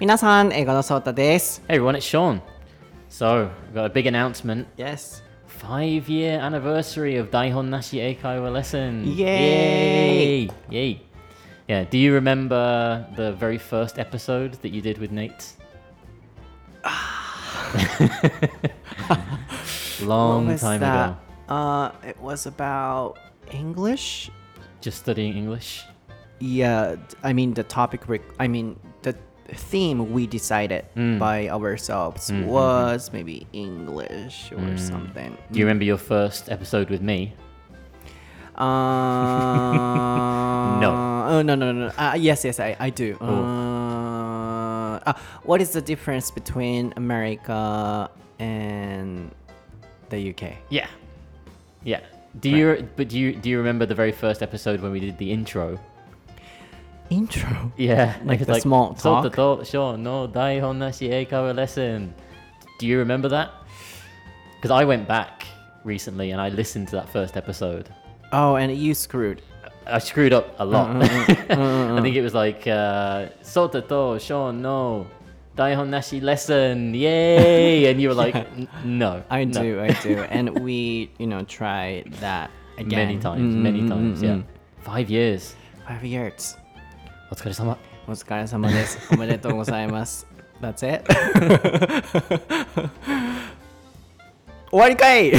皆さん、英語のソータです。 Hey everyone, it's Sean. So, we've got a big announcement. Yes. Five year anniversary of Daihon Nashi Eikaiwa lesson. Yay! Yay! Yay! Yeah, do you remember the very first episode that you did with Nate? Long What was time that? ago. Uh, it was about English. Just studying English. Yeah, I mean the topic. Rec- I mean the theme we decided Mm. by ourselves Mm, mm, was maybe English or Mm. something. Do you remember your first episode with me? Uh, No. Oh no no no. Uh, yes yes I I do. Uh, uh, what is the difference between America and the UK? Yeah. Yeah. Do you but do you do you remember the very first episode when we did the intro? Intro. Yeah, Like it's the small "Soto talk? to Sho no daihon nashi eikawa lesson. Do you remember that? Because I went back recently and I listened to that first episode. Oh, and you screwed. I screwed up a lot. I think it was like uh, Soto to Sho no daihon nashi lesson, yay! And you were like, "N- no, I no." do, I do, and we, you know, try that again many times, many Mm, mm, times. Yeah, five years. Five years. お疲れ様。お疲れ様です。おめでとうございます。That's it. 終わりかい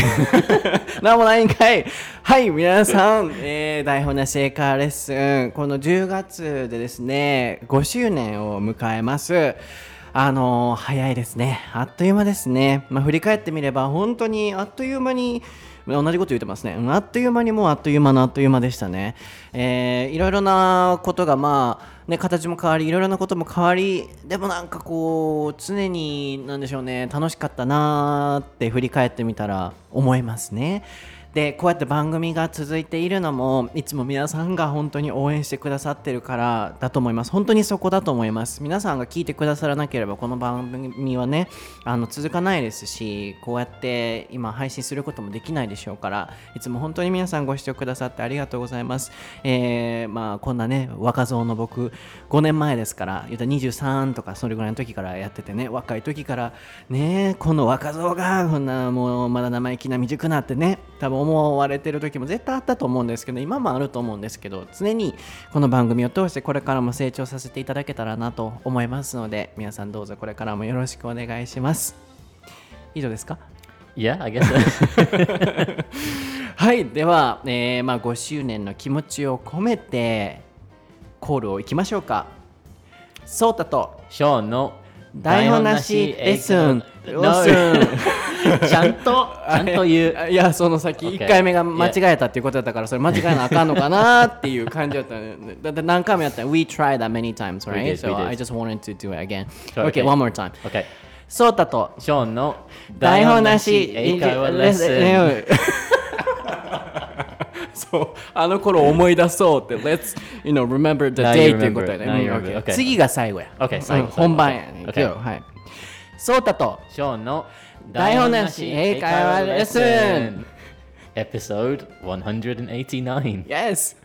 なんもないんかいはい、皆さん、えー、台本なし英レッスン、この10月でですね、5周年を迎えます。あのー早いですね。あっという間ですね。まあ、振り返ってみれば、本当にあっという間に、同じこと言ってますね。あっという間にもうあっという間のあっという間でしたね。えーいろいろなことがまあ、ね、形も変わり、いろいろなことも変わり、でもなんかこう、常に、何でしょうね、楽しかったなーって振り返ってみたら思いますね。で、こうやって番組が続いているのも、いつも皆さんが本当に応援してくださってるからだと思います。本当にそこだと思います。皆さんが聞いてくださらなければ、この番組はね、あの続かないですし、こうやって今配信することもできないでしょうから、いつも本当に皆さんご視聴くださってありがとうございます。えーまあ、こんなね、若造の僕、5年前ですから、言うた23とかそれぐらいの時からやっててね、若い時から、ね、この若造が、こんなもうまだ生意気な未熟なってね、多分思われてる時も絶対あったと思うんですけど、今もあると思うんですけど、常にこの番組を通してこれからも成長させていただけたらなと思いますので、皆さんどうぞこれからもよろしくお願いします。以上ですか Yeah, I guess. so. はい、では、えーまあ、5周年の気持ちを込めてコールをいきましょうか。ソータとショーンの台本なしレッスン。ちゃんと、ちゃんと言う。いや、その先 Okay. 1回目が間違えたっていうことだったから、それ間違えなあかんのかなっていう感じだったね。だって何回もやったら、We tried that many times, right? So. I just wanted to do it again. Okay, okay. one more time. OK。ソータとショーンの台本なし英会話レッスン。そうあの頃思い出そうって Let's you know remember the day っていうことやね Okay. 次が最後や本番やね今日はいソータとショーンの台本なし英会話レッスン Episode 189 Yes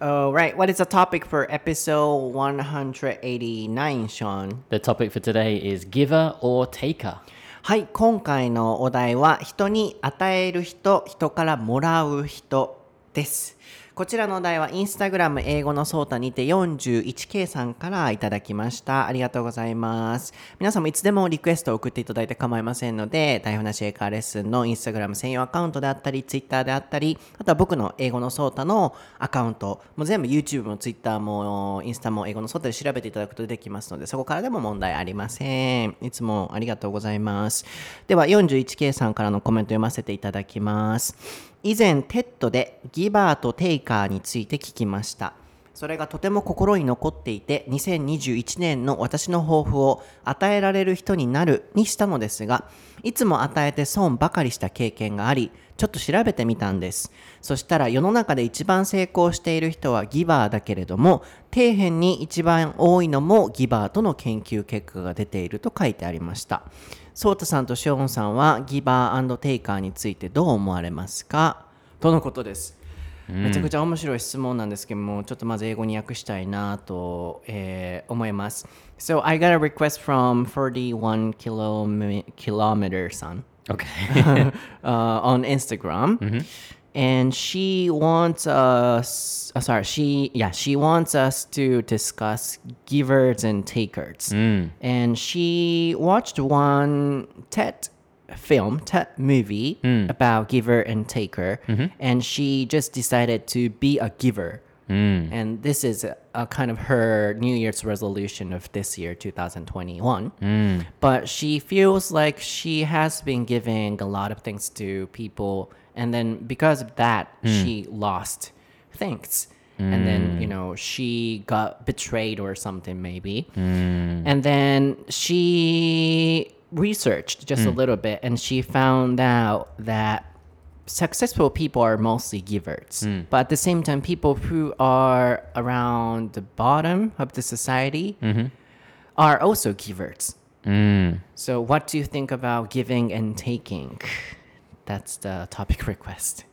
Alright, what is the topic for episode 189, Sean? The topic for today is giver or taker はい、今回のお題は人に与える人、人からもらう人です。こちらのお題はインスタグラム英語のソータにて 41K さんからいただきました。ありがとうございます。皆さんもいつでもリクエストを送っていただいて構いませんので、台本なし英会話レッスンのインスタグラム専用アカウントであったり、ツイッターであったり、あとは僕の英語のソータのアカウント、もう全部 YouTube も Twitter もインスタも英語のソータで調べていただくことできますので、そこからでも問題ありません。いつもありがとうございます。では 41K さんからのコメント読ませていただきます。以前、テッドでギバーとテイカーについて聞きました。それがとても心に残っていて、2021年の私の抱負を与えられる人になるにしたのですが、いつも与えて損ばかりした経験があり、ちょっと調べてみたんです。そしたら世の中で一番成功している人はギバーだけれども、底辺に一番多いのもギバーとの研究結果が出ていると書いてありました。ソータさんとショーンさんはギバーテイカーについてどう思われますか？とのことです。めちゃくちゃ面白い質問なんですけども、ちょっとまず英語に訳したいなと、えー思います。So I got a request from 41 kilom- kilometer さん。Okay. uh, on Instagram, and she wants us. Uh, sorry, she yeah she wants us to discuss givers and takers, mm. and she watched one TED film, TED movie mm. about giver and taker, mm-hmm. and she just decided to be a giver. Mm. And this is a, a kind of her New Year's resolution of this year, 2021. But she feels like she has been giving a lot of things to people. And then because of that, hmm. she lost things. And then, you hmm. know, she got betrayed or something, maybe. Hmm. And then she researched just a little bit and she found out that successful people are mostly givers. But at the same time, people who are around the bottom of the society mm-hmm. are also givers. So, what do you think about giving and taking? That's the topic request.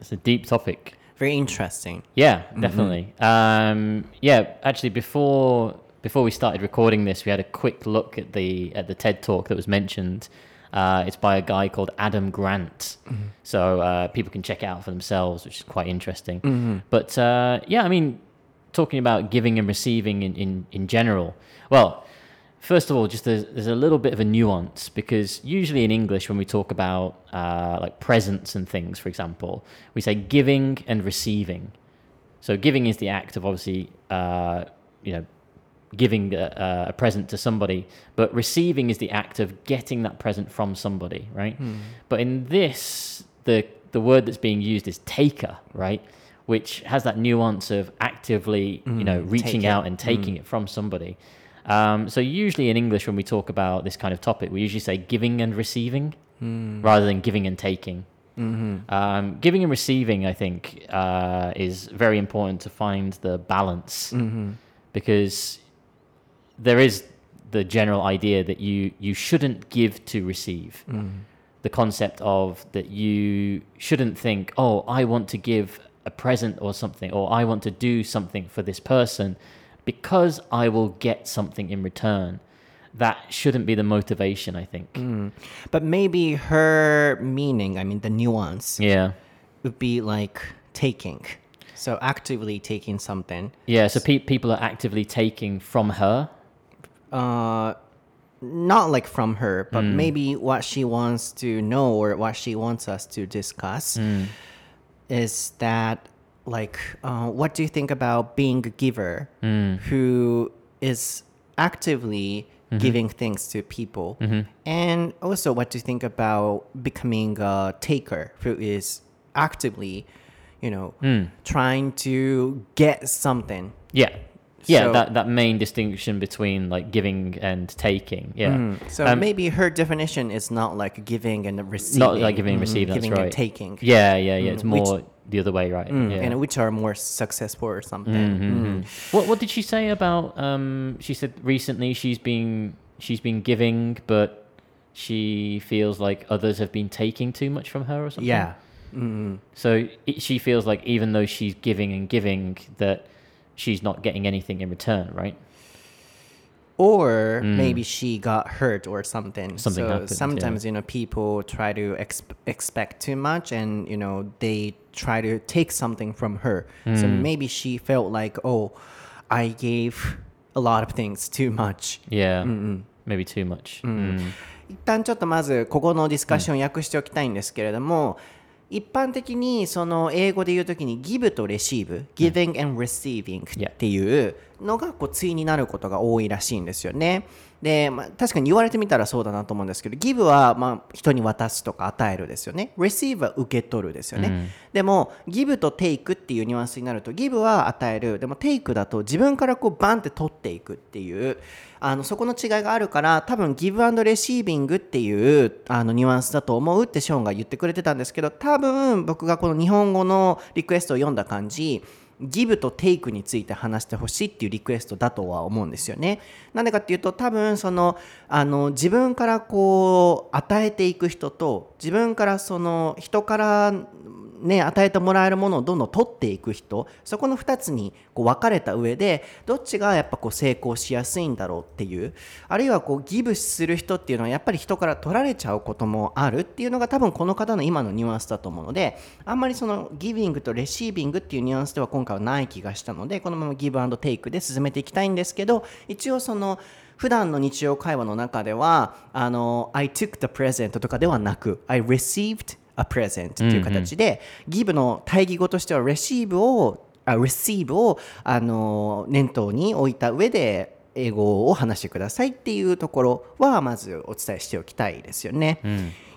It's a deep topic. Very interesting. Yeah, definitely. Um, yeah, actually, before before we started recording this, we had a quick look at the at the TED talk that was mentioned. Uh, it's by a guy called Adam Grant, so uh, people can check it out for themselves, which is quite interesting. But uh, yeah, I mean, talking about giving and receiving in, in, in general. Well, first of all, just there's, there's a little bit of a nuance because usually in English, when we talk about uh, like presents and things, for example, we say giving and receiving. So giving is the act of obviously, uh, you know, giving a, a present to somebody, but receiving is the act of getting that present from somebody, right? Hmm. But in this, the the word that's being used is taker, right? Which has that nuance of actively, you hmm. know, reaching out and hmm. taking it from somebody. Um, so usually in English, when we talk about this kind of topic, we usually say giving and receiving rather than giving and taking. Um, giving and receiving, I think, uh, is very important to find the balance because there is the general idea that you you shouldn't give to receive. The concept of that you shouldn't think, oh, I want to give a present or something, or I want to do something for this person because I will get something in return. That shouldn't be the motivation, I think. Mm. But maybe her meaning, I mean, the nuance, Yeah. would be like taking. So, actively taking something. Yeah, so pe- people are actively taking from her. uh not like from her but mm. maybe what she wants to know or what she wants us to discuss mm. is that like uh, what do you think about being a giver who is actively giving things to people and also what do you think about becoming a taker who is actively you know trying to get something Yeah. Yeah, So- that, that main distinction between like giving and taking. Yeah. So Um, maybe her definition is not like giving and receiving. not like giving and receiving, that's giving right. and taking. Yeah, yeah, yeah. It's Mm, which- more the other way, right? Mm, yeah. And which are more successful or something. Mm-hmm. Mm. What what did she say about um she said recently she's been she's been giving but she feels like others have been taking too much from her or something. Yeah. Mm. So it, she feels like even though she's giving and giving that she's not getting anything in return, right? Or maybe she got hurt or something. Mm. Something so happened, yeah. sometimes you know people try to ex- expect too much, and you know they try to take something from her. So Mm. maybe she felt like, oh, I gave a lot of things too much. Yeah. Maybe too much. Mm. 一旦ちょっとまずここのディスカッション訳しておきたいんですけれども、一般的にその英語で言うときに give と receive、giving and receiving っていう のがこう対になることが多いらしいんですよね。で、まあ、確かに言われてみたらそうだなと思うんですけど give はまあ人に渡すとか与えるですよね。receive は受け取るですよね、でも give と take っていうニュアンスになると give は与える。でも take だと自分からこうバンって取っていくっていうあのそこの違いがあるから多分 give and receiving っていうあのニュアンスだと思うってショーンが言ってくれてたんですけど多分僕がこの日本語のリクエストを読んだ感じギブとテイクについて話してほしいっていうリクエストだとは思うんですよね。なんでかっていうと多分そのあの自分からこう与えていく人と自分からその人からね、与えてもらえるものをどんどん取っていく人そこの2つにこう分かれた上でどっちがやっぱこう成功しやすいんだろうっていうあるいはこうギブする人っていうのはやっぱり人から取られちゃうこともあるっていうのが多分この方の今のニュアンスだと思うのであんまりそのギビングとレシービングっていうニュアンスでは今回はない気がしたのでこのままギブアンドテイクで進めていきたいんですけど一応その普段の日常会話の中ではあの I took the present とかではなく I received a present っていう形で、ギブの対義語としては receive をあ receive をあの念頭に置いた上で英語を話してくださいっていうところはまずお伝えしておきたいですよね。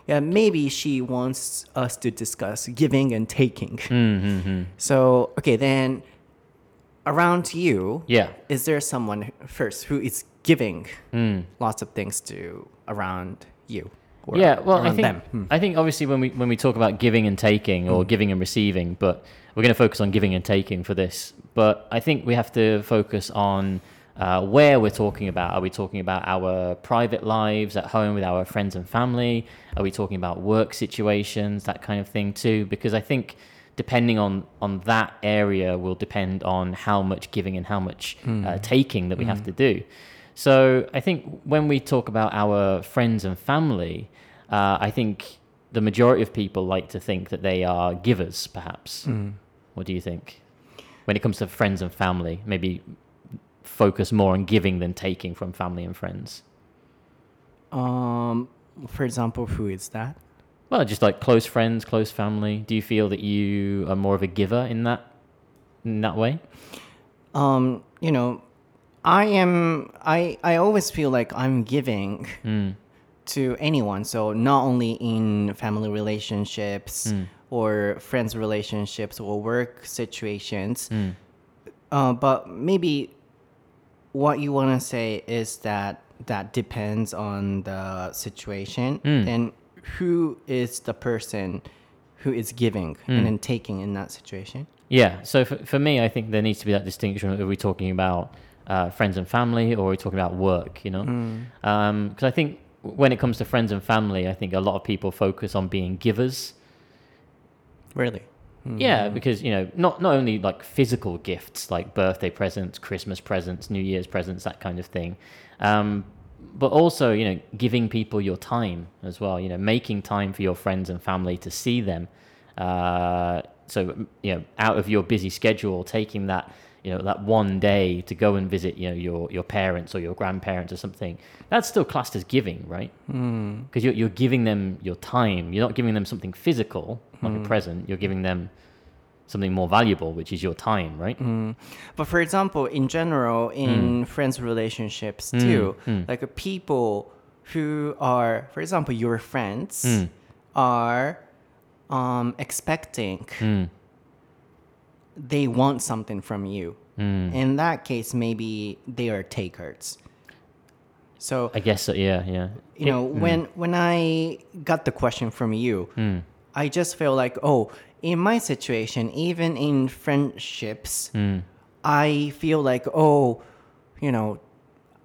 Yeah, maybe she wants us to discuss giving and taking. So, okay, then around you, Yeah. is there someone first who is giving lots of things to around you? Yeah, well, I think them? Hmm. I think obviously when we when we talk about giving and taking or giving and receiving, but we're going to focus on giving and taking for this. But I think we have to focus on uh, where we're talking about. Are we talking about our private lives at home with our friends and family? Are we talking about work situations, that kind of thing too? Because I think depending on on that area will depend on how much giving and how much uh, taking that we have to do. So I think when we talk about our friends and family, uh, I think the majority of people like to think that they are givers, perhaps. What do you think? When it comes to friends and family, maybe focus more on giving than taking from family and friends. Um, for example, who is that? Well, just like close friends, close family. Do you feel that you are more of a giver in that in that way? Um, you know, I am. I I always feel like I'm giving hmm. to anyone. So not only in family relationships hmm. or friends relationships or work situations, hmm. uh, but maybe what you want to say is that that depends on the situation and who is the person who is giving and then taking in that situation. Yeah. So for, for me, I think there needs to be that distinction. Are we talking about uh, friends and family, or are we talking about work? You know, because I think when it comes to friends and family, I think a lot of people focus on being givers. Really? Yeah, because you know, not not only like physical gifts like birthday presents, Christmas presents, New Year's presents, that kind of thing, um, but also you know, giving people your time as well. You know, making time for your friends and family to see them. Uh, so you know, out of your busy schedule, taking that you know that one day to go and visit you know your your parents or your grandparents or something. That's still classed as giving, right? Hmm. Because you're you're giving them your time. You're not giving them something physical like a hmm. present. You're giving them something more valuable, which is your time, right? Hmm. But for example, in general, in friends relationships too, like uh, people who are, for example, your friends are um, expecting, they want something from you. Hmm. In that case, maybe they are takers. So I guess so. Yeah, yeah. you know hmm. when when i got the question from you hmm. i just feel like oh in my situation even in friendships i feel like oh you know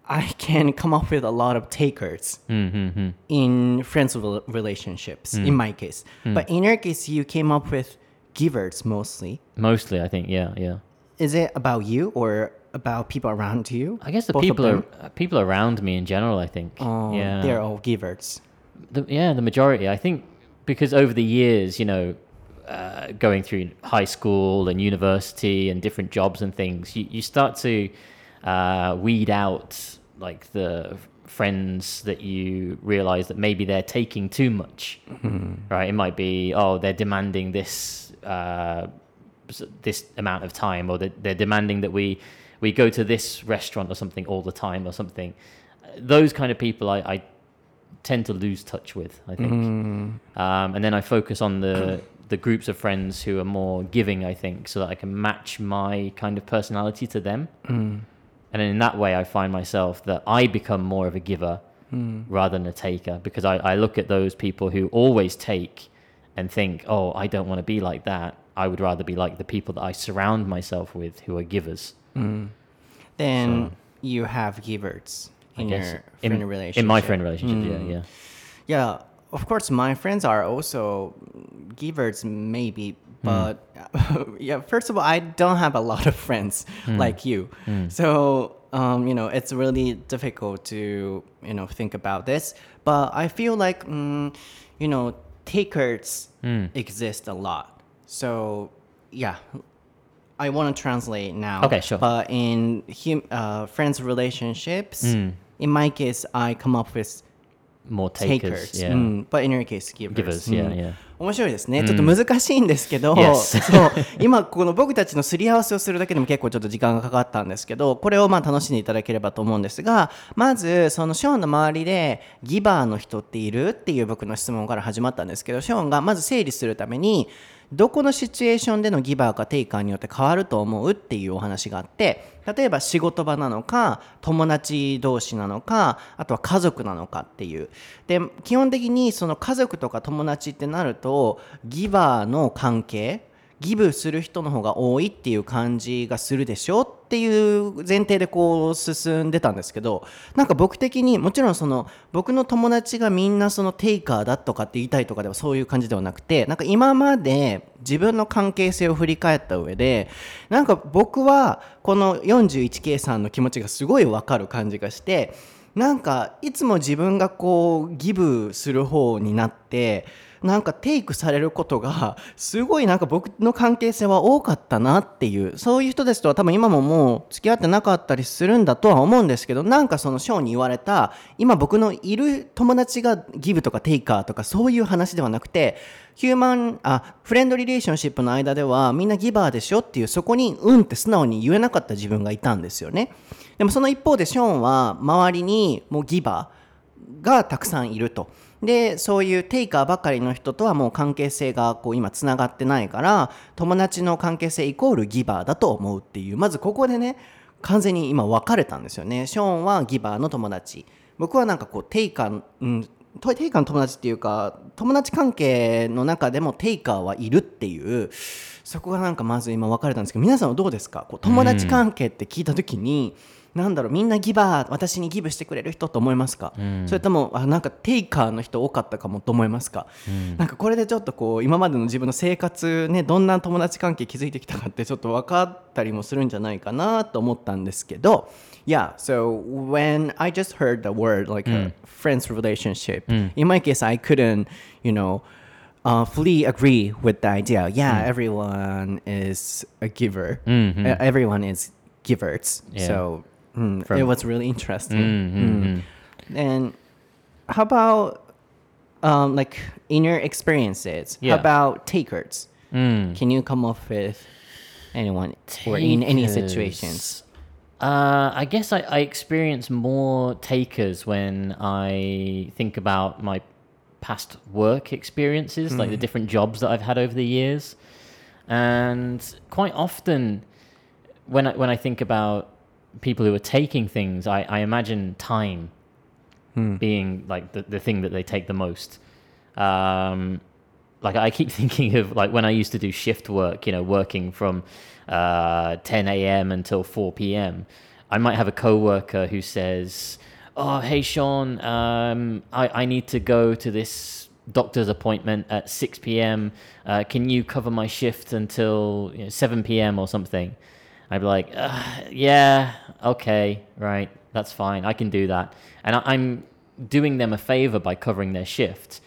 i can come up with a lot of takers in friends rel- relationships in my case but in your case you came up with givers mostly Mostly, I think. Yeah, yeah. is it about you or about people around you I guess the Both people are people around me in general. I think. Oh, yeah. they're all givers The, yeah, the majority. I think because over the years, you know, uh, going through high school and university and different jobs and things, you, you start to uh, weed out like the friends that you realize that maybe they're taking too much, right? It might be, oh, they're demanding this. Uh, this amount of time or that they're demanding that we we go to this restaurant or something all the time or something. Those kind of people i, I tend to lose touch with i think. Um, and then i focus on the the groups of friends who are more giving i think so that i can match my kind of personality to them. And in that way i find myself that i become more of a giver rather than a taker because I, I look at those people who always take and think oh i don't want to be like that. I would rather be like the people that i surround myself with who are givers. Mm. Then you have givers in your in, friend relationship. in my friend relationship yeah mm. yeah. Yeah, of course, my friends are also givers, maybe, hmm. but yeah, first of all, I don't have a lot of friends hmm. like you, hmm. so um, you know it's really difficult to you know think about this. But I feel like mm, you know takers exist a lot. So yeah, I want to translate now. Okay, sure. But in hum, uh, friends relationships, in my case, I come up with More takers. takers. Yeah. うん、but in your case, givers. ギ Givers, yeah, うん yeah. 面白いですね。ちょっと難しいんですけど. そう今この僕たちのすり合わせをするだけでも結構ちょっと時間がかかったんですけど、これをまあ楽しんでいただければと思うんですが、まずそのショーンの周りでギバーの人っている？っていう僕の質問から始まったんですけど、ショーンがまず整理するために、どこのシチュエーションでのギバーかテイカーによって変わると思うっていうお話があって例えば仕事場なのか友達同士なのかあとは家族なのかっていう。で基本的にその家族とか友達ってなるとギバーの関係ギブする人の方が多いっていう感じがするでしょっていう前提でこう進んでたんですけどなんか僕的にもちろんその僕の友達がみんなそのテイカーだとかって言いたいとかではそういう感じではなくてなんか今まで自分の関係性を振り返った上でなんか僕はこの 41K さんの気持ちがすごいわかる感じがしてなんかいつも自分がこうギブする方になってなんかテイクされることがすごいなんか僕の関係性は多かったなっていうそういう人ですとは多分今ももう付き合ってなかったりするんだとは思うんですけどなんかそのショーに言われた今僕のいる友達がギブとかテイカーとかそういう話ではなくてヒューマンあフレンドリレーションシップの間ではみんなギバーでしょっていうそこにうんって素直に言えなかった自分がいたんですよね。でもその一方でショーンは周りにもうギバーがたくさんいると。でそういうテイカーばかりの人とはもう関係性がこう今つながってないから友達の関係性イコールギバーだと思うっていうまずここでね完全に今分かれたんですよね。ショーンはギバーの友達。僕はなんかこうテイカー、うん、テイカーの友達っていうか友達関係の中でもテイカーはいるっていうそこがなんかまず今分かれたんですけど皆さんはどうですか？こう友達関係って聞いた時に、なんだろうみんなギバー私にギブしてくれる人と思いますか、それともあなんかテイカーの人多かったかもと思いますか、なんかこれでちょっとこう今までの自分の生活ねどんな友達関係築いてきたかってちょっと分かったりもするんじゃないかなと思ったんですけど Yeah, so when I just heard the word like a friends relationship, in my case, I couldn't, you know, uh, fully agree with the idea. Yeah, everyone is a giver. Uh, everyone is givers. Yeah. So mm, it was really interesting. Mm-hmm. Mm. And how about um, like in your experiences? Yeah. How about takers? Mm. Can you come up with anyone or in any situations? Uh, I guess I, I experience more takers when I think about my past work experiences, like the different jobs that I've had over the years, and quite often when I, when I think about people who are taking things, I, I imagine time being like the, the thing that they take the most. Um, like I keep thinking of like when I used to do shift work, you know, working from uh, 10 a.m. until 4 p.m. I might have a coworker who says, "Oh, hey Sean, um, I I need to go to this doctor's appointment at 6 p.m. Uh, can you cover my shift until you know, 7 p.m. or something?" I'd be like, uh, "Yeah, okay, right, that's fine. I can do that." And I, I'm doing them a favor by covering their shift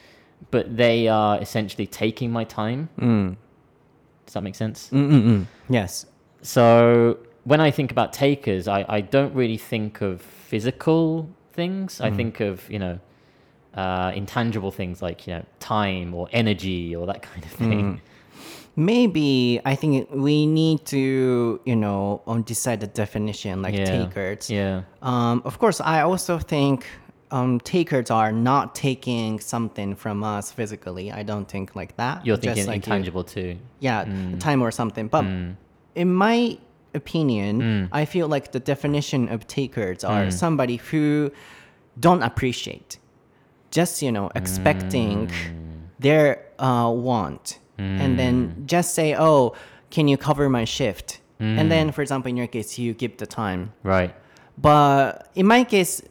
but they are essentially taking my time. Mm. Does that make sense? Mm-mm-mm. Yes. So when I think about takers, I, I don't really think of physical things. I mm. think of, you know, uh, intangible things like, you know, time or energy or that kind of thing. Mm. Maybe I think we need to, you know, um, decide the definition like Yeah. takers. Yeah. Um, of course, I also think um, takers are not taking something from us physically. I don't think like that. You're thinking like you- intangible too. yeah, time or something. But in my opinion, I feel like the definition of takers are somebody who don't appreciate, just you know, expecting their uh, want, and then hmm. just say, "Oh, can you cover my shift?" And then, for example, in your case, you give the time. Right. But in my case,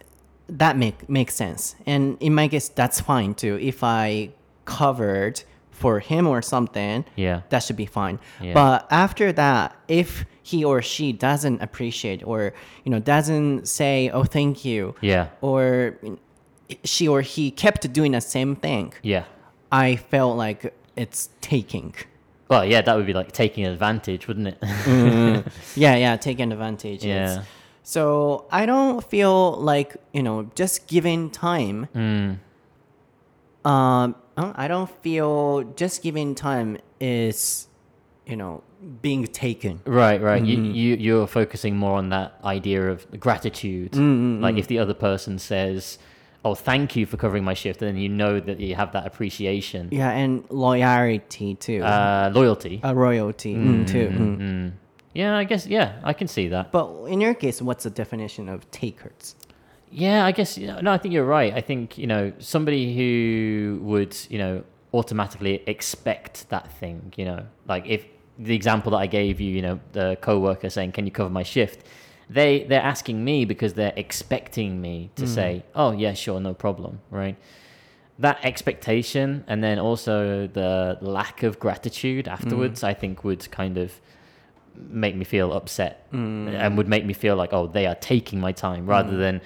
that make makes sense, and in my case, that's fine too. If I covered for him or something, Yeah. that should be fine. Yeah. But after that, if he or she doesn't appreciate or you know doesn't say, "Oh, thank you," Yeah. or she or he kept doing the same thing, Yeah. I felt like it's taking. Well, yeah, that would be like taking advantage, wouldn't it? Yeah, yeah, taking advantage. It's- Yeah. So I don't feel like you know just giving time. Hmm. Um, I don't feel just giving time is, you know, being taken. Right, right. You, Mm-hmm. you you're focusing more on that idea of gratitude. Mm-hmm, Like if the other person says, "Oh, thank you for covering my shift," and then you know that you have that appreciation, Yeah, and loyalty too. uh, loyalty. a royalty mm, too. mm. yeah, I guess. Yeah, I can see that. But in your case, what's the definition of takers? Yeah, I guess. No, I think you're right. I think you know somebody who would you know automatically expect that thing. You know, like if the example that I gave you, you know, the coworker saying, "Can you cover my shift?" They they're asking me because they're expecting me to hmm. say, "Oh yeah, sure, no problem," right? That expectation and then also the lack of gratitude afterwards, hmm. I think would kind of make me feel upset hmm. and would make me feel like, oh, they are taking my time rather than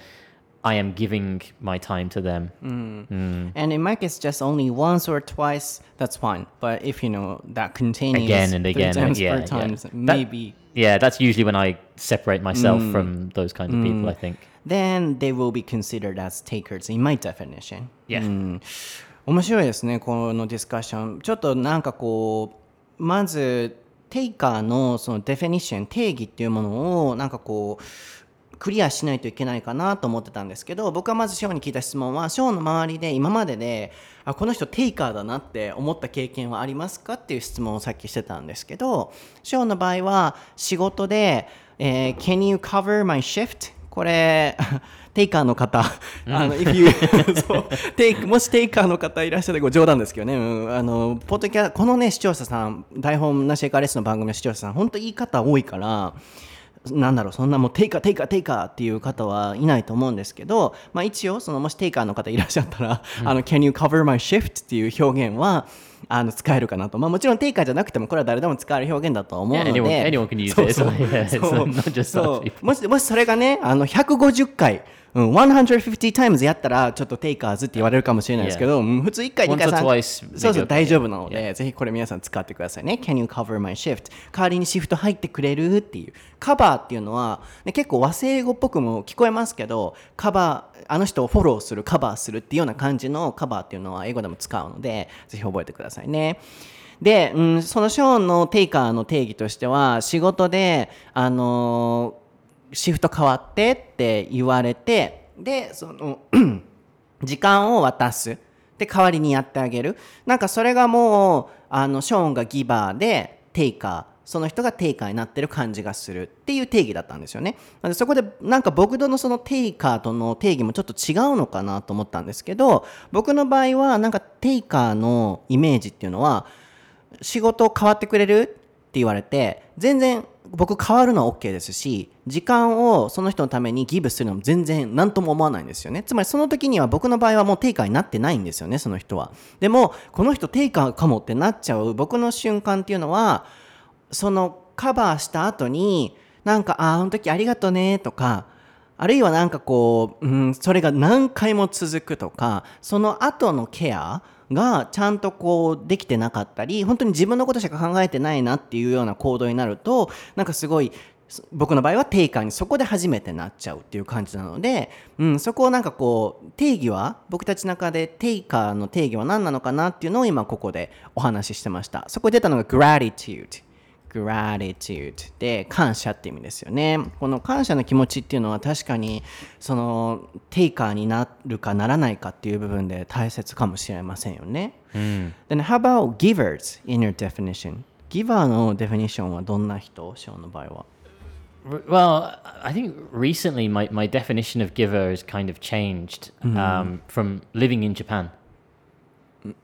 I am giving my time to them. And in my case, just only once or twice, that's fine. But if you know that continues Again and three again, times, yeah, four yeah. times, That- maybe Yeah, that's usually when I separate myself from those kinds of people, I think. then they will be considered as takers in my definition. Yeah. うん面白いですね、このディスカッション。ちょっとなんかこう、まず、テイカーのそのデフィニッション、定義っていうものを、なんかこう、 クリアしないといけないかなと思ってたんですけど、僕はまずショーに聞いた質問は、ショーの周りで今までで、あ、この人テイカーだなって思った経験はありますかっていう質問をさっきしてたんですけど、ショーの場合は仕事で、えー Can you cover my shift? これ、テイカーの方、あの、if you そうテイクもしテイカーの方いらっしゃるご冗談ですけどね、うんあの、ポッドキャこのね、視聴者さん、台本なしエカレスの番組の視聴者さん、本当言い方多いから、なんだろう、そんなもうテイカー、テイカー、テイカーっていう方はいないと思うんですけど、まあ一応、そのもしテイカーの方いらっしゃったら、あの、Can you cover my shift? っていう表現は、あの使えるかなと。まあもちろんテイカーじゃなくても、これは誰でも使える表現だと思うの Yeah, で。anyone- anyone Yeah. もしもしそれがね、あの150回、うん、150 times やったら、ちょっとテイカーズって言われるかもしれないですけど、うん普通1回、2 Once 回、or 3 twice, そうそう.大丈夫なので、ぜひこれ皆さん使ってくださいね。Can you cover my shift? 代わりにシフト入ってくれるっていう。カバーっていうのは、ね、結構和製英語っぽくも聞こえますけど、カバー、あの人をフォローする、カバーするっていうような感じのカバーっていうのは英語でも使うので、ぜひ覚えてくださいね。で、うん、そのショーンのテイカーの定義としては、仕事で、あのーシフト変わってって言われて、で、その、時間を渡す。で、代わりにやってあげる。なんかそれがもう、あの、ショーンがギバーで、テイカー。その人がテイカーになってる感じがするっていう定義だったんですよね。なのでそこでなんか僕とのそのテイカーとの定義もちょっと違うのかなと思ったんですけど、僕の場合はなんかテイカーのイメージっていうのは、仕事を変わってくれる言われて全然僕変わるのは OK ですし時間をその人のためにギブするのも全然何とも思わないんですよね。つまりその時には僕の場合はもうテイカーになってないんですよねその人は。でもこの人テイカーかもってなっちゃう僕の瞬間っていうのはそのカバーした後になんかあああの時ありがとねとかあるいはなんかこう、うん、それが何回も続くとかその後のケアがちゃんとこうできてなかったり本当に自分のことしか考えてないなっていうような行動になるとなんかすごい僕の場合はテイカーにそこで初めてなっちゃうっていう感じなので、うん、そこをなんかこう定義は僕たちの中でテイカーの定義は何なのかなっていうのを今ここでお話ししてました。そこで出たのが gratitude gratitude で感謝って意味ですよね。この感謝の気持ちっていうのは確かにそのテイカーになるかならないかっていう部分で大切かもしれませんよね。Then how about givers in your definition? ギバーのデフィニッションはどんな人ショーの場合は。Well, I think recently my, my definition of giver has kind of changed um, from living in Japan.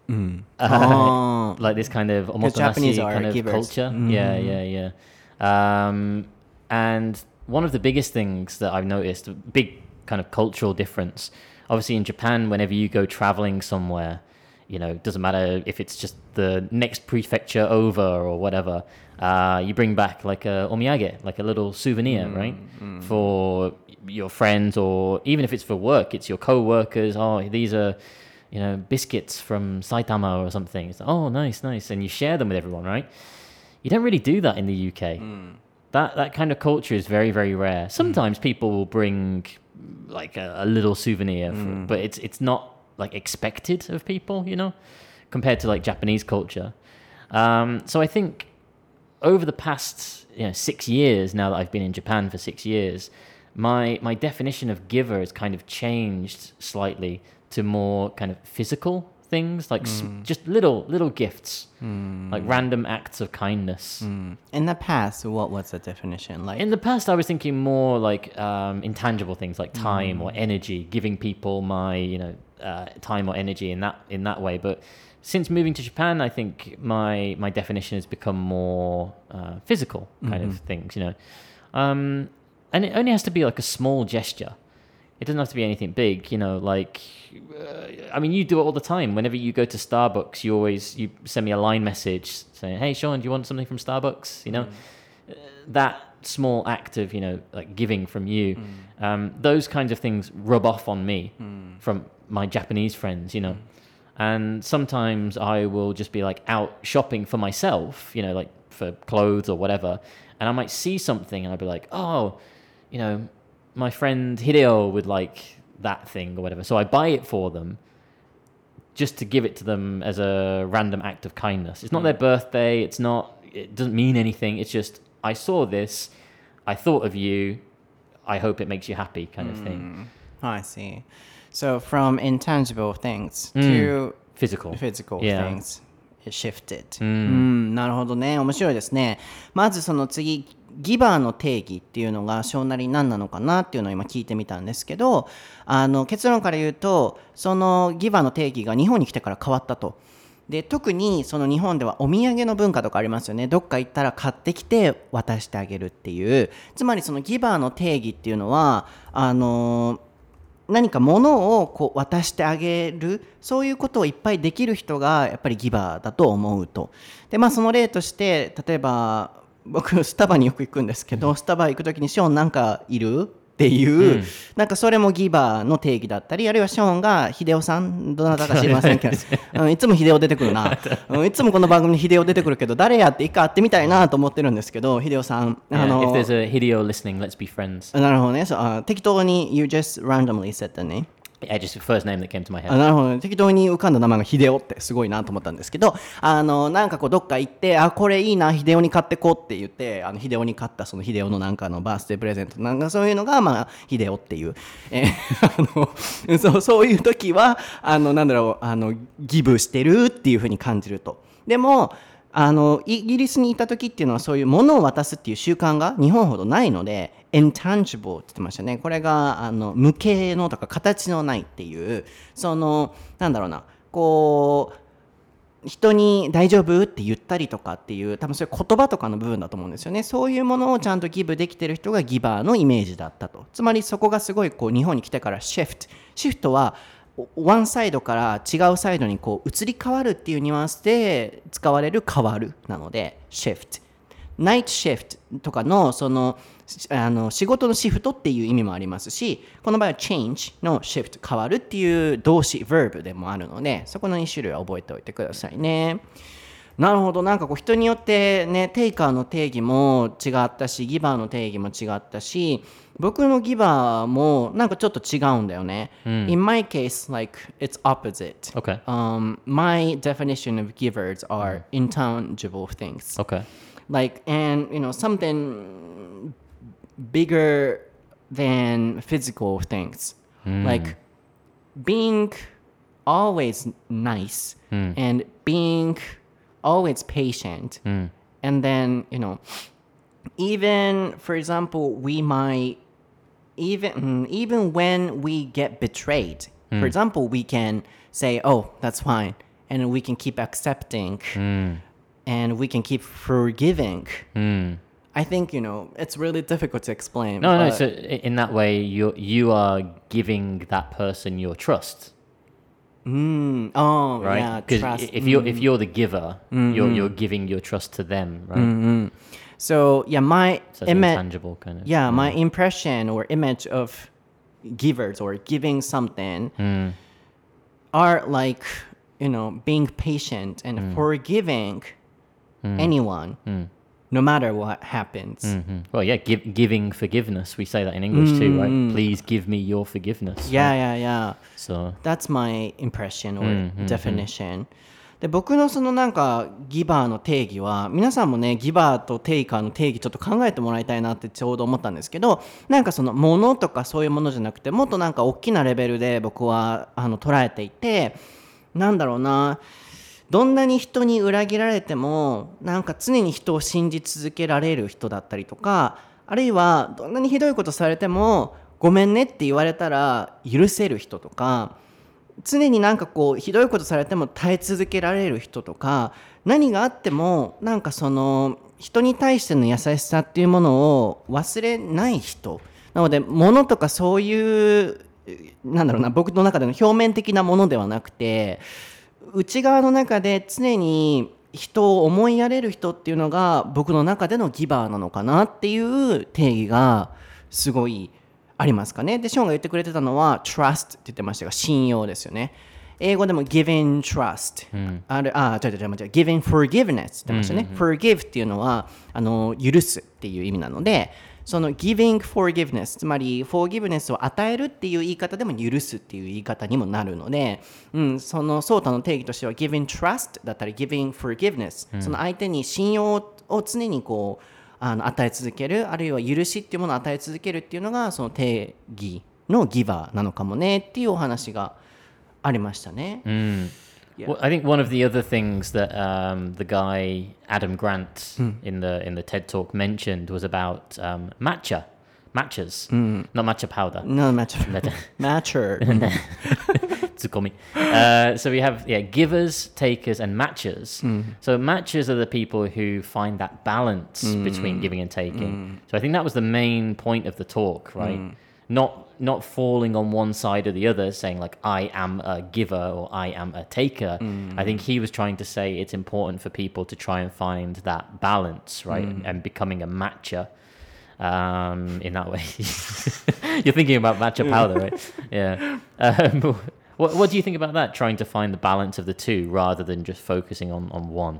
あ mm. uh, oh. like this kind of Japanese are kind of givers. culture. Mm. Yeah, yeah, yeah. Um, and one of the biggest things that I've noticed, a big kind of cultural difference, obviously in Japan, whenever you go traveling somewhere, you know, doesn't matter if it's just the next prefecture over or whatever. Uh, you bring back like a omiyage, like a little souvenir, mm, right, for your friends, or even if it's for work, it's your co-workers. Oh, these are, you know, biscuits from Saitama or something. It's, oh, nice, nice, and you share them with everyone, right? You don't really do that in the UK. Hmm. That that kind of culture is very very rare. Hmm. Sometimes people will bring like a, a little souvenir, for, hmm. but it's it's not like expected of people, you know, compared to like Japanese culture. Um, so I think over the past you know six years now that I've been in Japan for six years, my my definition of giver has kind of changed slightly to more kind of physical things like s- just little little gifts. Like random acts of kindness. In the past, what was the definition? Like? in the past i was thinking more like um, intangible things like time or energy giving people my you know uh, time or energy in that in that way. But since moving to japan i think my my definition has become more uh, physical kind of things you know. Um, and it only has to be like a small gesture. It doesn't have to be anything big you know like uh, i mean you do it all the time. Whenever you go to starbucks you always you send me a line message saying hey sean do you want something from starbucks? You know? Uh, that small act of you know like giving from you um, those kinds of things rub off on me from my japanese friends you know? And sometimes i will just be like out shopping for myself you know like for clothes or whatever and i might see something and i'll be like oh you know my friend hideo would like that thing or whatever so i buy it for them just to give it to them as a random act of kindness. It's not their birthday. It's not. It doesn't mean anything. It's just I saw this. I thought of you. I hope it makes you happy, kind of thing. Oh, I see. So from intangible things to Physical. physical Yeah. things it shifted、うん、なるほどね面白いですねまずその次 ギバーの定義っていうのが小なり何なのかなっていうのを今聞いてみたんですけどあの結論から言うとそのギバーの定義が日本に来てから変わったと。で特にその日本ではお土産の文化とかありますよね。どっか行ったら買ってきて渡してあげるっていう。つまりそのギバーの定義っていうのはあの何か物をこう渡してあげるそういうことをいっぱいできる人がやっぱりギバーだと思うと。でまあその例として例えば僕スタバによく行くんですけど、スタバ行く時にショーンなんかいるっていう、なんかそれもギバーの定義だったりあるいはショーンが秀夫さんどなたか知りませんけど、うん、いつも秀夫出てくるな、うん、いつもこの番組に秀夫出てくるけど誰やって一回会ってみたいなと思ってるんですけど秀夫さんあ Yeah, の if there's a Hideo listening, let's be friends. なるほどね。そうあ適当に You just randomly said the name Yeah, just first name that came to my あ head. なるほどね。適当に浮かんだ名前が秀夫ってすごいなと思ったんですけどあのなんかこうどっか行ってあこれいいな秀夫に買ってこうって言ってあの秀夫に買ったその秀夫のなんかのバースデープレゼントなんかそういうのがまあ秀夫っていう、えーあのそうそういう時はあのなんだろうあのギブしてるっていうふうに感じると。でもあのイギリスにいた時っていうのはそういう物を渡すっていう習慣が日本ほどないので intangible って言ってましたね。これがあの無形のとか形のないっていうそのなんだろうな。こう人に大丈夫って言ったりとかっていう多分そういう言葉とかの部分だと思うんですよね。そういうものをちゃんとギブできてる人がギバーのイメージだったと。つまりそこがすごいこう日本に来てからシフト。シフトはワンサイドから違うサイドにこう移り変わるっていうニュアンスで使われる変わるなのでシフトナイトシフトとかのそのあの仕事のシフトっていう意味もありますしこの場合は change のシフト変わるっていう動詞 verb でもあるのでそこの2種類は覚えておいてくださいね。なるほど。なんかこう人によってねテイカーの定義も違ったしギバーの定義も違ったし僕のギバーもなんかちょっと違うんだよね、In my case like it's opposite Okay. um, my definition of givers are intangible things Okay. like and you know something bigger than physical things like being always nice and being always patient and then you know even for example we might even mm, even when we get betrayed for hmm. example we can say oh that's fine and we can keep accepting hmm. and we can keep forgiving hmm. i think you know it's really difficult to explain No, no. So in that way, you you are giving that person your trust. Mm, oh, right? yeah, Because trust. if you're if you're the giver, you're mm-hmm. you're giving your trust to them, right? Mm-hmm. So yeah, my So ima- intangible kind of. yeah, my impression or image of givers or giving something hmm. are like you know being patient and hmm. forgiving hmm. anyone, no matter what happens. Mhm. Well, yeah, give, giving forgiveness. We say that in English too, right? Please give me your forgiveness. Yeah, right? yeah, yeah. So That's my impression or definition. で僕のそのなんかギバーの定義は皆さんもねギバーとテイカーの定義ちょっと考えてもらいたいなってちょうど思ったんですけどなんかそのものとかそういうものじゃなくてもっとなんか大きなレベルで僕はあの捉えていてなんだろうなどんなに人に裏切られてもなんか常に人を信じ続けられる人だったりとかあるいはどんなにひどいことされてもごめんねって言われたら許せる人とか常になんかこうひどいことされても耐え続けられる人とか何があってもなんかその人に対しての優しさっていうものを忘れない人。なので物とかそういうなんだろうな僕の中での表面的なものではなくて内側の中で常に人を思いやれる人っていうのが僕の中でのギバーなのかなっていう定義がすごいありますかね。で、ショーンが言ってくれてたのは trust って言ってましたが信用ですよね。英語でも giving trust、あるあ違う違う違う違う giving forgiveness って言ってましたね。forgive っていうのはあの許すっていう意味なのでその giving forgiveness つまり forgiveness を与えるっていう言い方でも許すっていう言い方にもなるので、うん、そのソータの定義としては giving trust だったり giving forgiveness、その相手に信用を常にこうあの与え続けるあるいは許しっていうものを与え続けるっていうのがその定義のギバーなのかもねっていうお話がありましたね。Yeah. Well, I think one of the other things that um, the guy Adam Grant in the in the TED talk mentioned was about um, matcha, matchas, not matcha powder. No match matcher Tsukomi. Uh, so we have yeah givers, takers, and matchers. So matchers are the people who find that balance between giving and taking. So I think that was the main point of the talk, right? Not not falling on one side or the other, saying like I am a giver or I am a taker. I think he was trying to say it's important for people to try and find that balance, right, and becoming a matcher. Um, in that way, you're thinking about matcha powder, right? Yeah. Um, what What do you think about that? Trying to find the balance of the two rather than just focusing on on one.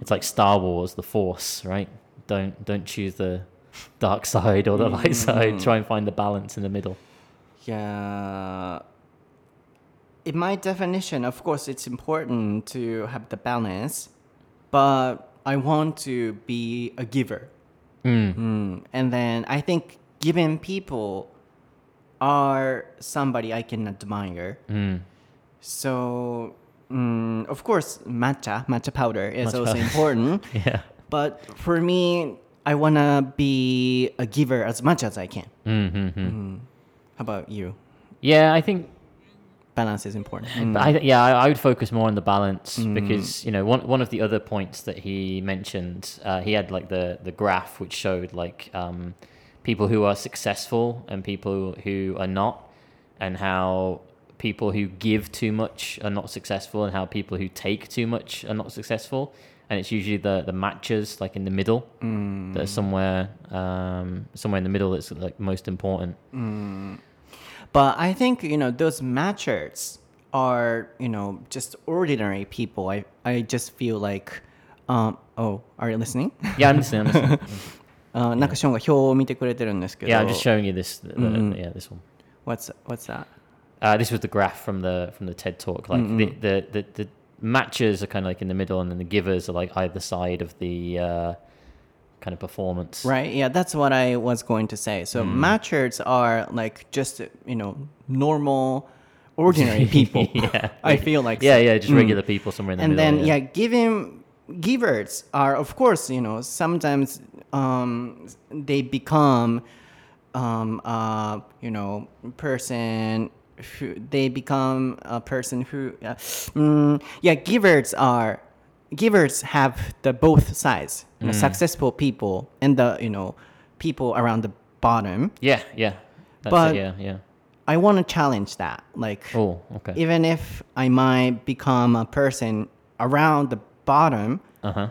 It's like Star Wars, the Force, right? Don't don't choose the dark side or the light side. Try and find the balance in the middle. Yeah. In my definition, of course, it's important to have the balance, but I want to be a giver. Mm. And then I think giving people are somebody I can admire. So, mm, of course, matcha, matcha powder is Matcha also important. Yeah. But for me, I want to be a giver as much as I can. Mm-hmm. How about you? Yeah, I think balance is important. But I, yeah, I, I would focus more on the balance because you know one one of the other points that he mentioned, uh, he had like the the graph which showed like um, people who are successful and people who are not, and how people who give too much are not successful, and how people who take too much are not successful. And it's usually the the matches like in the middle that are somewhere um, somewhere in the middle that's like most important. But I think you know those matchers are you know just ordinary people. I I just feel like, um, oh, are you listening? Yeah, I'm listening. I'm listening. あなんかショーンが表を見てくれてるんですけど。 Yeah, I'm just showing you this. The, the- Yeah, this one. What's what's that? Uh, this was the graph from the from the TED talk. Like the, the, the the matchers are kind of like in the middle, and then the givers are like either side of the uh, kind of performance. Right. Yeah, that's what I was going to say. So matchers are like just you know normal, ordinary people. Yeah. I feel like Yeah, so. yeah, just regular people somewhere in the and middle. then yeah. giving givers are of course you know sometimes um, they become um, uh, you know person who they become a person who uh, mm, yeah givers are givers have the both sides you know, successful people and the you know people around the bottom yeah, yeah, That's But- it, yeah, yeah. I want to challenge that. Like, Oh, okay. even if I might become a person around the bottom, Uh huh.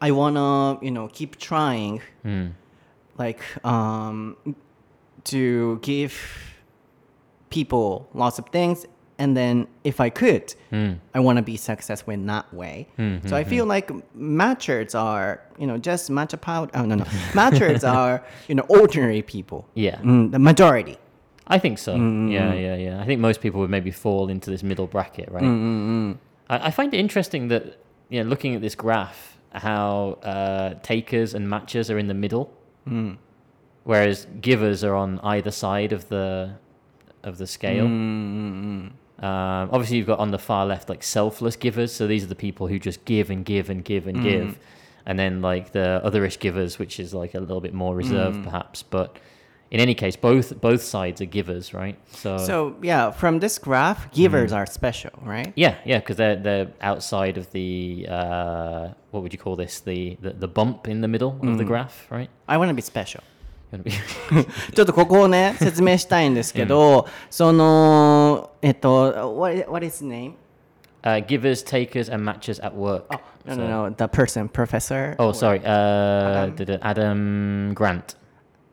I wanna, you know, keep trying, like, um, to give people lots of things, and then if I could, hmm. I wanna be successful in that way. Hmm, so I hmm, feel like matchers are, you know, just matcha powder. Oh no, no, matchers are, you know, ordinary people. Yeah. Mm, the majority. I think so. Mm, mm, yeah, mm. yeah, yeah. I think most people would maybe fall into this middle bracket, right? I, I find it interesting that, you know, looking at this graph, how uh, takers and matchers are in the middle, whereas givers are on either side of the of the scale. Um, obviously, you've got on the far left like selfless givers, so these are the people who just give and give and give and give, and then like the otherish givers, which is like a little bit more reserved, perhaps. But in any case, both both sides are givers, right? So, So yeah, from this graph, givers are special, right? yeah, yeah, because they're they're outside of the uh, what would you call this? The the, the bump in the middle of the graph, right? I want to be special. Gonna be- ちょっとここをね、説明したいんですけど、その、 えっと、what, what is his name? uh, givers, takers, and matchers at work. Oh, no, So- no, no, the person, professor. Oh, sorry. Uh, did it- Adam Grant.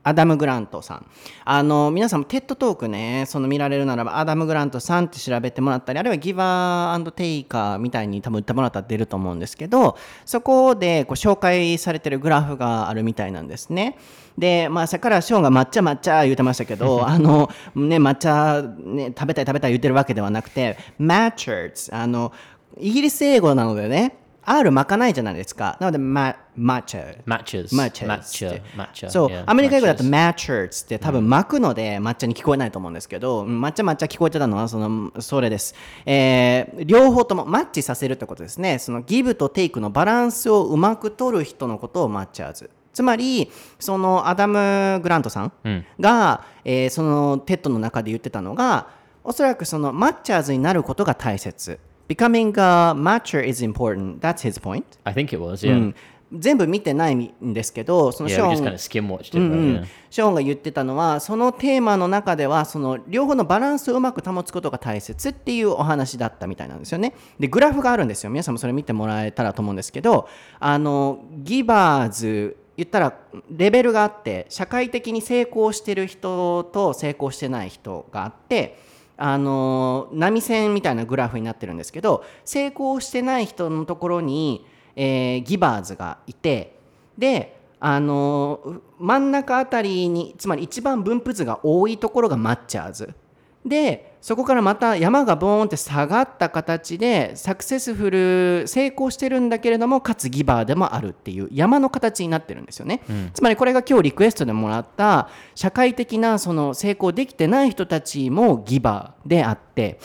アダム・グラントさん。あの、皆さんもテッドトークね、その見られるならば、アダム・グラントさんって調べてもらったり、あるいはギバーテイカーみたいに多分打ってもらったら出ると思うんですけど、そこでこう紹介されてるグラフがあるみたいなんですね。で、まあ、さっきからショーンが抹茶抹茶言ってましたけど、あの、ね、抹茶、ね、食べたい食べたい言ってるわけではなくて、matchers、あの、イギリス英語なのでね、R 巻かないじゃないですか。なので、ま、matcha。Matchers. matchers Matcha. って Matcha. そう、アメリカ英語だと matchers. matchers って多分巻くので抹茶に聞こえないと思うんですけど、うん抹茶抹茶聞こえてたのはそのそれです、えー両方ともマッチさせるってことですねそのギブとテイクのバランスをうまく取る人のことをマッチャーズつまりそのアダム・グラントさんが、えーそのテッドの中で言ってたのがおそらくそのマッチャーズになることが大切 Becoming a matcher is important. That's his point. I think it was, yeah. うん全部見てないんですけど、そのシ Yeah, ョ we ー just ン kind of skim watched it. うんう right? ん yeah. ショーンが言ってたのはそのテーマの中ではその両方のバランスをうまく保つことが大切っていうお話だったみたいなんですよね。でグラフがあるんですよ皆さんもそれ見てもらえたらと思うんですけどあのギバーズ言ったらレベルがあって社会的に成功してる人と成功してない人があってあの波線みたいなグラフになってるんですけど成功してない人のところに、えーギバーズがいてであの真ん中あたりにつまり一番分布図が多いところがマッチャーズ。でそこからまた山がボーンって下がった形でサクセスフル成功してるんだけれどもかつギバーでもあるっていう山の形になってるんですよね、つまりこれが今日リクエストでもらった社会的なその成功できてない人たちもギバーであって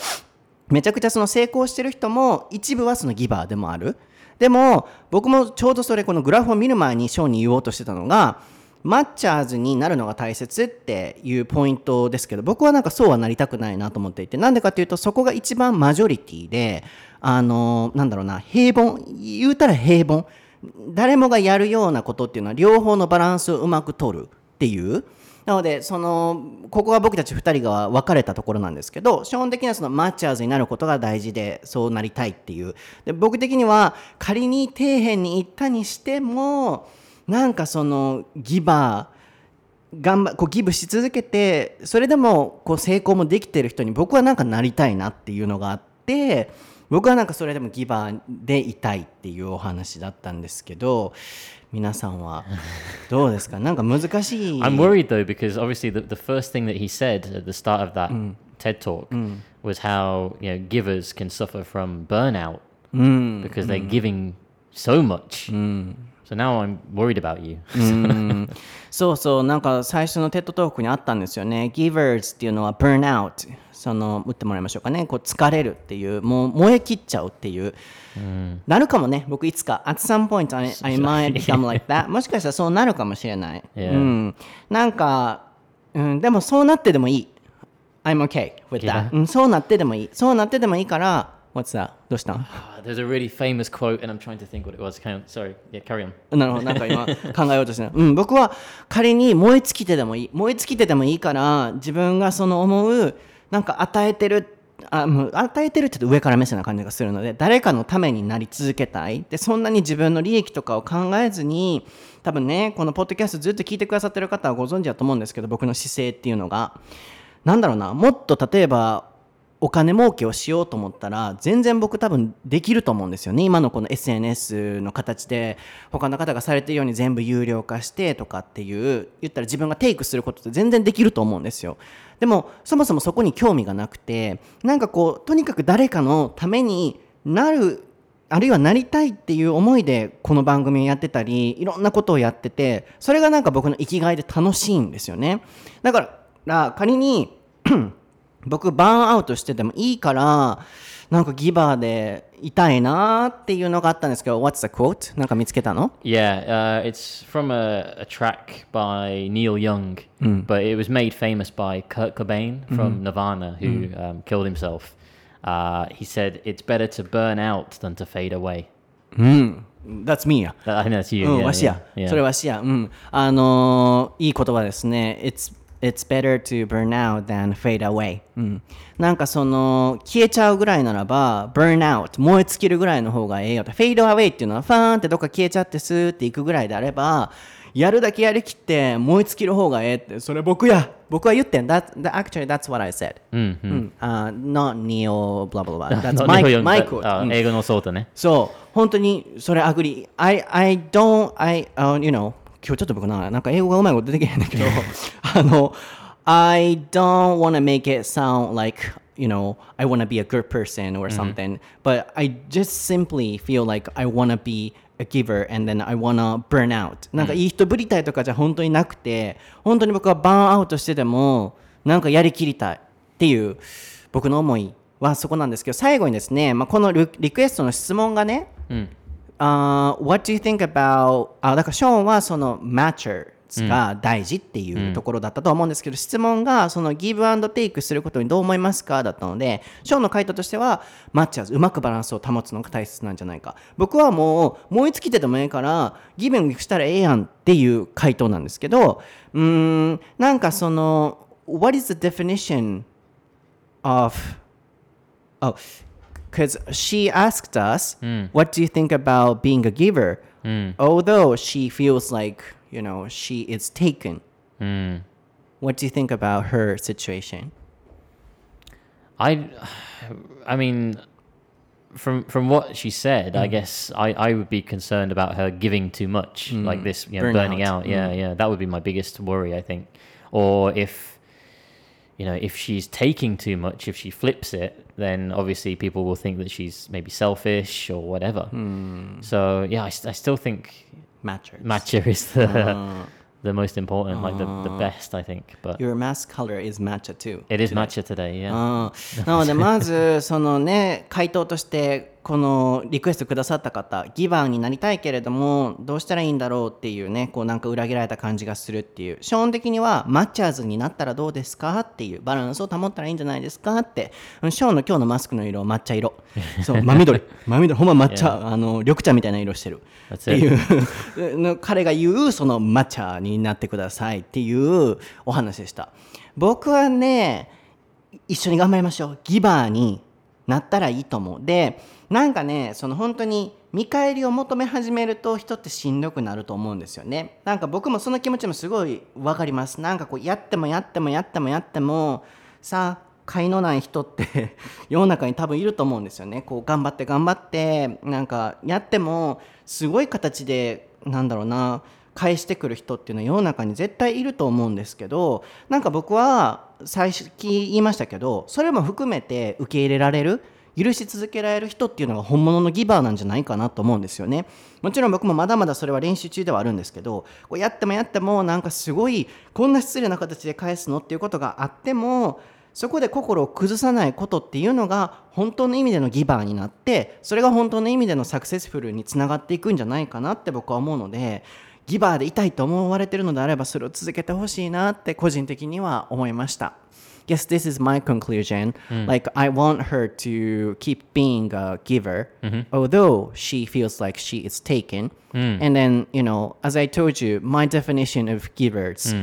めちゃくちゃその成功してる人も一部はそのギバーでもある。でも僕もちょうどそれこのグラフを見る前にショーに言おうとしてたのがマッチャーズになるのが大切っていうポイントですけど僕はなんかそうはなりたくないなと思っていてなんでかっていうとそこが一番マジョリティであのなんだろうな平凡言うたら平凡誰もがやるようなことっていうのは両方のバランスをうまく取るっていう。なのでそのここが僕たち2人が分かれたところなんですけど基本的にはそのマッチャーズになることが大事でそうなりたいっていう。で僕的には仮に底辺に行ったにしてもなんかそのギバー頑張こうギブし続けてそれでもこう成功もできてる人に僕はなんかなりたいなっていうのがあって僕はなんかそれでもギバーでいたいっていうお話だったんですけど皆さんはどうですかなんか難しい I'm worried though because obviously the, the first thing that he said at the start of that TED talk was how you know givers can suffer from burnout because they're giving so much. So now I'm worried about you. うん。そうそうなんか最初のテッドトークにあったんですよね。Givers っていうのは Burnout その打ってもらいましょうかね。こう疲れるっていうもう燃え切っちゃうっていう、なるかもね。僕いつか。At some point I, I might become like that もしかしたらそうなるかもしれない.うん、なんか、うん、でもそうなってでもいい。I'm okay with that. うん、そうなってでもいい。そうなってでもいいから What's that? どうした？ん Ah, There's a really famous quote, and I'm trying to think what it was. Sorry, yeah, carry on. なるほど、なんか今考えようとしてる。うん、僕は仮に燃え尽きてでもいい。燃え尽きてでもいいから、自分がその思うなんか与えてるあもう与えてるって言うと上から目線な感じがするので誰かのためになり続けたいでそんなに自分の利益とかを考えずに多分ねこのポッドキャストずっと聞いてくださってる方はご存知だと思うんですけど僕の姿勢っていうのがなんだろうなもっと例えばお金儲けをしようと思ったら全然僕多分できると思うんですよね。今のこの SNS の形で他の方がされてるように全部有料化してとかっていう言ったら自分がテイクすることって全然できると思うんですよ。でもそもそもそこに興味がなくてなんかこうとにかく誰かのためになるあるいはなりたいっていう思いでこの番組をやってたりいろんなことをやっててそれがなんか僕の生きがいで楽しいんですよね。だから仮に僕バーンアウトしててもいいからなんかギバーでいたいなっていうのがあったんですけど What's the quote? なんか見つけたの Yeah, uh, it's from a, a track by Neil Young, but it was made famous by Kurt Cobain from Nirvana, who um, killed himself. Uh, he said, It's better to burn out than to fade away. うん That's me や I think that's you. うん、yeah, わしや。それわしや。うん。あのーいい言葉ですね。It's, it's better to burn out than fade away. うん。なんかその、消えちゃうぐらいならば、burn out、燃え尽きるぐらいの方がええよと。fade away っていうのは、ファーンってどっか消えちゃってスーっていくぐらいであれば、やるだけやりきって燃え尽きる方がええって、それ僕や。僕は言ってん。That, that, actually, that's what I said. うんうんうん。あ、not Neo, blah blah blah. That's my, my quote. 英語のソータね。そう、本当にそれアグリ。I, I don't, I, uh, you know, 今日ちょっと僕な、なんか英語がうまいこと出てけへんだけど、あの、I don't want to make it sound like, you know, I want to be a good person or something, but I just simply feel like I want to be a giver and then I want to burn out. なんかいい人ぶりたいとかじゃ本当になくて、本当に僕はバーンアウトしてでも、なんかやりきりたいっていう僕の思いはそこなんですけど、最後にですね、まあ、このリリクエストの質問がね、あー What do you think about あだからショーンはその matchers が大事っていうところだったと思うんですけど、質問がその give and take することにどう思いますかだったのでショーンの回答としてはマッチャーズうまくバランスを保つのが大切なんじゃないか。僕はもう燃え尽きててもええからギブンしたらええやんっていう回答なんですけどうーんなんかその What is the definition of Oh, because she asked us, "What do you think about being a giver?" Although she feels like you know she is taken. What do you think about her situation? I, I mean, from from what she said, I mm. guess I, I would be concerned about her giving too much, like mm. this, you know, burning out. Yeah, mm. yeah, that would be my biggest worry, I think. Or if, you know, if she's taking too much, if she flips it, then obviously people will think that she's maybe selfish or whatever. So yeah, I, st- I still think Matcher. matcha is the the most important, like the, the best, I think. But Your mask color is matcha too. it is matcha today, yeah. うんなのでまずそのね回答として このリクエストくださった方ギバーになりたいけれどもどうしたらいいんだろうっていうねこうなんか裏切られた感じがするっていう。基本的にはマッチャーズになったらどうですかっていうバランスを保ったらいいんじゃないですかって。うんショーンの今日のマスクの色抹茶色。そう真緑。真緑。ほんま抹茶、あの緑茶みたいな色してる。っていう。の彼が言うその抹茶になってくださいっていうお話でした。僕はね一緒に頑張りましょう。ギバーになったらいいと思う。でなんかねその本当に見返りを求め始めると人ってしんどくなると思うんですよね。なんか僕もその気持ちもすごい分かります。なんかこうやってもやってもやってもやってもさ才のない人って 世の中に多分いると思うんですよね。こう頑張って頑張ってなんかやってもすごい形でなんだろうな返してくる人っていうのは世の中に絶対いると思うんですけどなんか僕は最初言いましたけどそれも含めて受け入れられる許し続けられる人っていうのが本物のギバーなんじゃないかなと思うんですよね。もちろん僕もまだまだそれは練習中ではあるんですけどこうやってもやってもなんかすごいこんな失礼な形で返すのっていうことがあってもそこで心を崩さないことっていうのが本当の意味でのギバーになってそれが本当の意味でのサクセスフルにつながっていくんじゃないかなって僕は思うのでギバーでいたいと思われてるのであればそれを続けてほしいなって個人的には思いました。Yes, this is my conclusion. Like, I want her to keep being a giver, although she feels like she is taken. And then, you know, as I told you, my definition of givers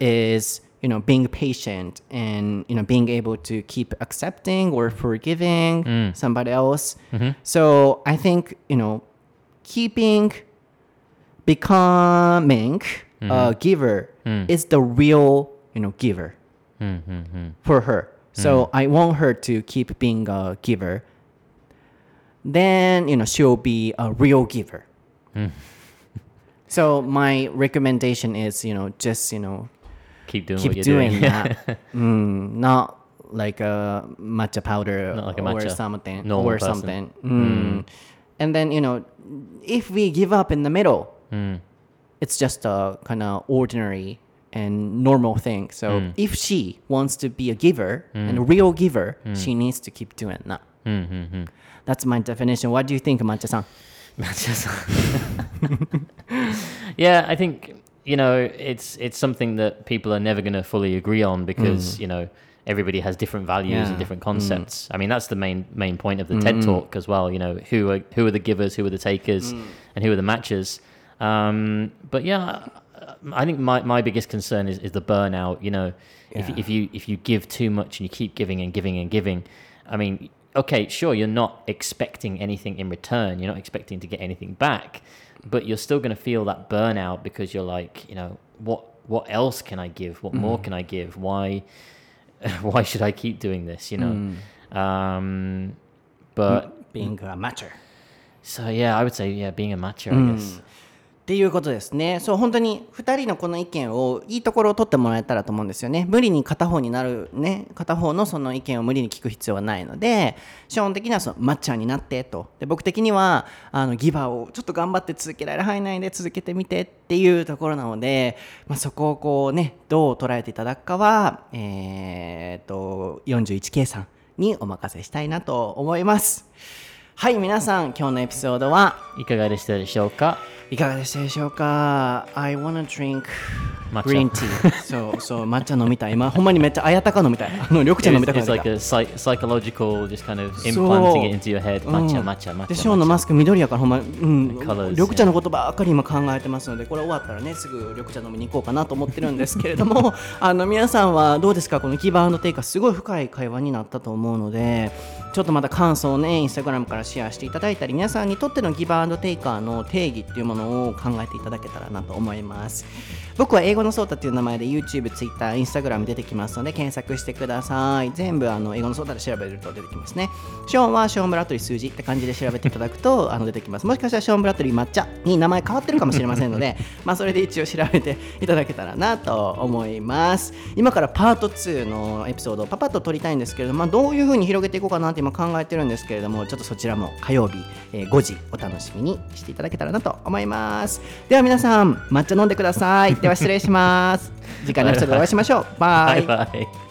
is you know being patient and you know being able to keep accepting or forgiving somebody else. So I think you know keeping becoming a mm-hmm. giver mm. is the real you know giver mm-hmm. for her. So mm. I want her to keep being a giver. Then you know she'll be a real giver. Mm. so my recommendation is you know just you know Keep doing keep what you're doing, doing. that. mm, not like a matcha powder like a or something normal or person. something. Mm. And then you know, if we give up in the middle, Mm. it's just a kind of ordinary and normal thing. So Mm. if she wants to be a giver and a real giver, she needs to keep doing that. Mm-hmm. That's my definition. What do you think, Matcha-san? Just- yeah, I think you know it's it's something that people are never going to fully agree on because you know everybody has different values Mm. Yeah. Mm. and different concepts. I mean, that's the main main point of the TED Talk as well. You know, who are who are the givers, who are the takers, Mm. and who are the matchers. Um, but yeah, I think my, my biggest concern is, is the burnout. You know, if, Yeah. if you if you give too much and you keep giving and giving and giving, I mean, okay, sure, you're not expecting anything in return. You're not expecting to get anything back, but you're still going to feel that burnout because you're like, you know, what what else can I give? What more can I give? Why why should I keep doing this? You know, um, but Being a matcher. so yeah, I would say yeah, being a matcher, I guess. っていうことですね。そう、本当に2人のこの意見を、いいところを取ってもらえたらと思うんですよね。無理に片方になる、ね、片方のその意見を無理に聞く必要はないので、基本的にはそのマッチャーになってと。で僕的には、あのギバーをちょっと頑張って続けられる範囲内で続けてみてっていうところなので、まあ、そこをこうね、どう捉えていただくかは、えー、っと、41K さんにお任せしたいなと思います。はい、皆さん、今日のエピソードは？いかがでしたでしょうか？いかがでしたでしょうか ?I wanna drink 抹茶 green tea. そ うそう、抹茶飲みたい。今、ほんまにめっちゃあやたか飲みたい。あの緑茶飲みたくな it's like き a psych- psychological, just kind of implanting it into your head. た。Matcha, うん matcha, matcha. で、ショーのマスク緑やからほんま、うん、緑茶のことばっかり今考えてますので、これ終わったらね、すぐ緑茶飲みに行こうかなと思ってるんですけれども、あの皆さんはどうですか？このギバーテイカーすごい深い会話になったと思うので、ちょっとまた感想をね、インスタグラムからシェアしていただいたり、皆さんにとってのギバーテイカーの定義っていうものを考えていただけたらなと思います。僕は英語のソータっていう名前で YouTube、Twitter、Instagram 出てきますので検索してください。全部あの英語のソータで調べると出てきますね。ショーンはショーンブラッドリー数字って感じで調べていただくと あの出てきます。もしかしたらショーンブラッドリー抹茶に名前変わってるかもしれませんので、まあそれで一応調べていただけたらなと思います。今からパート2のエピソードをパパッと撮りたいんですけれども、まあ、どういう風に広げていこうかなっても考えてるんですけれども、ちょっとそちらも火曜日、えー5時お楽しみにしていただけたらなと思います。では皆さん、抹茶飲んでください。では失礼します。次回のエピソードでお会いしましょう。バイバイ